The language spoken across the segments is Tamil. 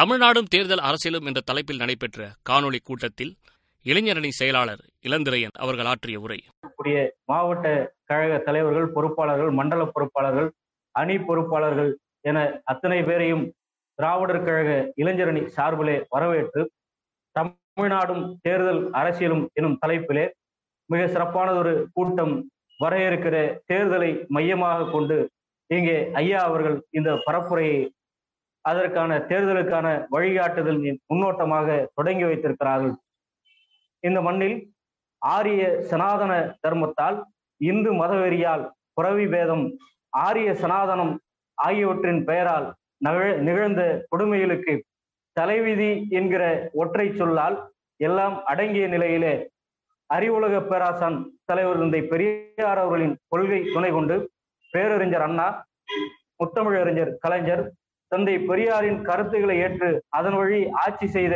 தமிழ்நாடும் தேர்தல் அரசியலும் என்ற தலைப்பில் நடைபெற்ற காணொலி கூட்டத்தில் இளைஞரணி செயலாளர் இளந்திரையன் அவர்கள் ஆற்றிய உரை. மாவட்ட கழக தலைவர்கள் பொறுப்பாளர்கள் மண்டல பொறுப்பாளர்கள் அணி பொறுப்பாளர்கள் என அத்தனை பேரையும் திராவிடர் கழக இளைஞரணி சார்பிலே வரவேற்று தமிழ்நாடும் தேர்தல் அரசியலும் எனும் தலைப்பிலே மிக சிறப்பானதொரு கூட்டம் வர இருக்கிற தேர்தலை மையமாக கொண்டு இங்கே ஐயா அவர்கள் இந்த பரப்புரையை அதற்கான தேர்தலுக்கான வழிகாட்டுதல் முன்னோட்டமாக தொடங்கி வைத்திருக்கிறார்கள். இந்த மண்ணில் ஆரிய சனாதன தர்மத்தால் இந்து மதவெறியால் புறவி பேதம் ஆரிய சனாதனம் ஆகியவற்றின் பெயரால் நகழ- நிகழ்ந்த கொடுமைகளுக்கு தலைவிதி என்கிற ஒற்றை சொல்லால் எல்லாம் அடங்கிய நிலையிலே அறிவுலக பேராசான் தலைவர் தந்தை பெரியார் அவர்களின் கொள்கை துணை கொண்டு பேரறிஞர் அண்ணா முத்தமிழறிஞர் கலைஞர் தந்தை பெரியாரின் கருத்துக்களை ஏற்று அதன் வழி ஆட்சி செய்த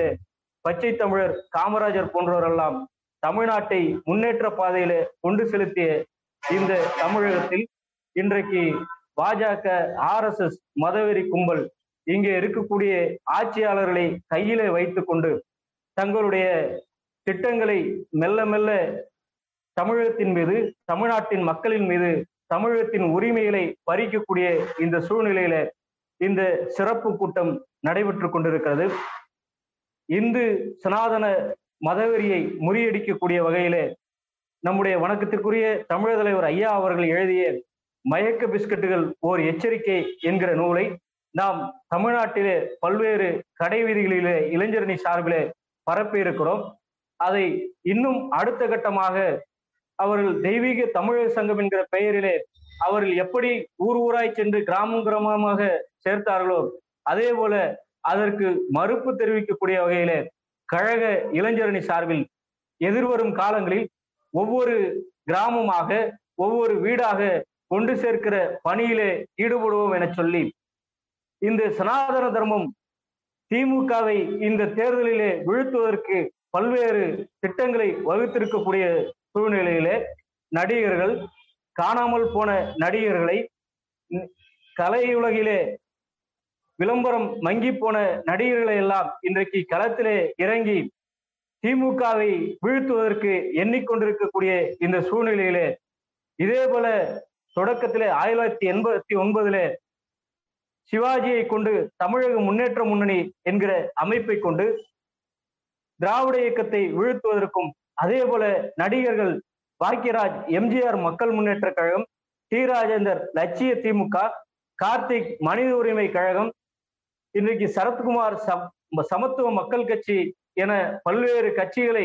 பச்சை தமிழர் காமராஜர் போன்றவரெல்லாம் தமிழ்நாட்டை முன்னேற்ற பாதையில கொண்டு செலுத்திய இந்த தமிழகத்தில் இன்றைக்கு பாஜக ஆர்எஸ்எஸ் மதவெறி கும்பல் இங்கே இருக்கக்கூடிய ஆட்சியாளர்களை கையிலே வைத்துக்கொண்டு தங்களுடைய திட்டங்களை மெல்ல மெல்ல தமிழகத்தின் மீது தமிழ்நாட்டின் மக்களின் மீது தமிழகத்தின் உரிமைகளை பறிக்கக்கூடிய இந்த சூழ்நிலையில இந்த சிறப்பு கூட்டம் நடைபெற்று கொண்டிருக்கிறது. இந்து சனாதன மதவெறியை முறியடிக்கக்கூடிய வகையிலே நம்முடைய வணக்கத்திற்குரிய தமிழர் தலைவர் ஐயா அவர்கள் எழுதிய மயக்க பிஸ்கட்டுகள் ஓர் எச்சரிக்கை என்கிற நூலை நாம் தமிழ்நாட்டிலே பல்வேறு கடை வீதிகளிலே இளைஞரணி சார்பிலே பரப்பி இருக்கிறோம் அதை இன்னும் அடுத்த கட்டமாக அவர்கள் தெய்வீக தமிழர் சங்கம் என்கிற பெயரிலே அவர்கள் எப்படி ஊர் ஊராய் சென்று கிராமம் கிராமமாக சேர்த்தார்களோ அதே போல அதற்கு மறுப்பு தெரிவிக்கக்கூடிய வகையிலே கழக இளைஞரணி சார்பில் எதிர்வரும் காலங்களில் ஒவ்வொரு கிராமமாக ஒவ்வொரு வீடாக கொண்டு சேர்க்கிற பணியிலே ஈடுபடுவோம் என சொல்லி இந்த சனாதன தர்மம் திமுகவை இந்த தேர்தலிலே வீழ்த்துவதற்கு பல்வேறு திட்டங்களை வகுத்திருக்கக்கூடிய சூழ்நிலையிலே நடிகர்கள் காணாமல் போன நடிகர்களை கலையுலகிலே விளம்பரம் மங்கி போன நடிகர்களை எல்லாம் இன்றைக்கு களத்திலே இறங்கி திமுகவை வீழ்த்துவதற்கு எண்ணிக்கொண்டிருக்கக்கூடிய இந்த சூழ்நிலையிலே இதே போல தொடக்கத்திலே ஆயிரத்தி தொள்ளாயிரத்தி எண்பத்தி ஒன்பதிலே சிவாஜியை கொண்டு தமிழக முன்னேற்ற முன்னணி என்கிற அமைப்பை கொண்டு திராவிட இயக்கத்தை வீழ்த்துவதற்கும் அதே போல நடிகர்கள் பாக்கியராஜ் எம்ஜிஆர் மக்கள் முன்னேற்ற கழகம் டி. ராஜேந்தர் லட்சிய திமுக கார்த்திக் மனித உரிமை கழகம் இன்றைக்கு சரத்குமார் சமத்துவ மக்கள் கட்சி என பல்வேறு கட்சிகளை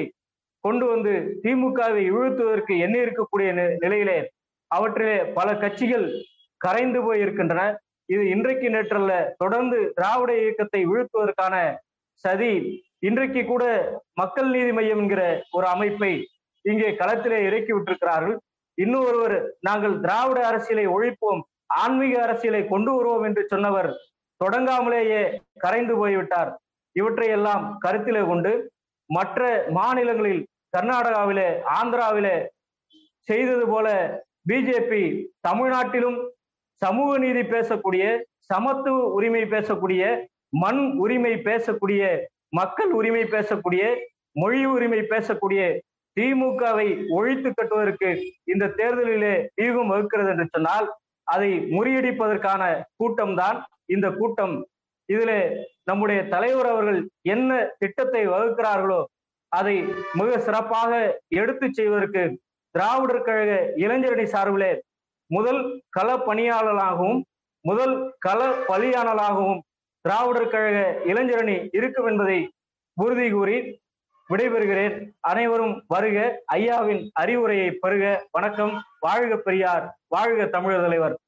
கொண்டு வந்து திமுகவை இழுத்துவதற்கு எண்ணி இருக்கக்கூடிய நிலையிலே அவற்றிலே பல கட்சிகள் கரைந்து போய் இருக்கின்றன இது இன்றைக்கு நேற்றல்ல தொடர்ந்து திராவிட இயக்கத்தை வீழ்த்துவதற்கான சதி இன்றைக்கு கூட மக்கள் நீதி மையம் என்கிற ஒரு அமைப்பை இங்கே களத்திலே இறக்கி விட்டிருக்கிறார்கள். இன்னும் ஒருவர் நாங்கள் திராவிட அரசியலை ஒழிப்போம் ஆன்மீக அரசியலை கொண்டு வருவோம் என்று சொன்னவர் தொடங்காமலேயே கரைந்து போய்விட்டார். இவற்றை எல்லாம் கருத்திலே கொண்டு மற்ற மாநிலங்களில் கர்நாடகாவிலே ஆந்திராவிலே செய்தது போல பிஜேபி தமிழ்நாட்டிலும் சமூக நீதி பேசக்கூடிய சமத்துவ உரிமை பேசக்கூடிய மண் உரிமை பேசக்கூடிய மக்கள் உரிமை பேசக்கூடிய மொழி உரிமை பேசக்கூடிய திமுகவை ஒழித்து கட்டுவதற்கு இந்த தேர்தலிலே வியூகம் வகுக்கிறது என்று சொன்னால் அதை முறியடிப்பதற்கான கூட்டம் தான் இந்த கூட்டம். இதுல நம்முடைய தலைவர் அவர்கள் என்ன திட்டத்தை வகுக்கிறார்களோ அதை மிக சிறப்பாக எடுத்து செய்வதற்கு திராவிடர் கழக இளைஞரணி சார்பிலே முதல் கள பணியாளராகவும் முதல் கள பலியாளர்களாகவும் திராவிடர் கழக இளைஞரணி இருக்கும் என்பதை உறுதி கூறி விடைபெறுகிறேன். அனைவரும் வருக. ஐயாவின் அறிவுரையை பெறுக வணக்கம். வாழ்க பெரியார். வாழ்க தமிழர் தலைவர்.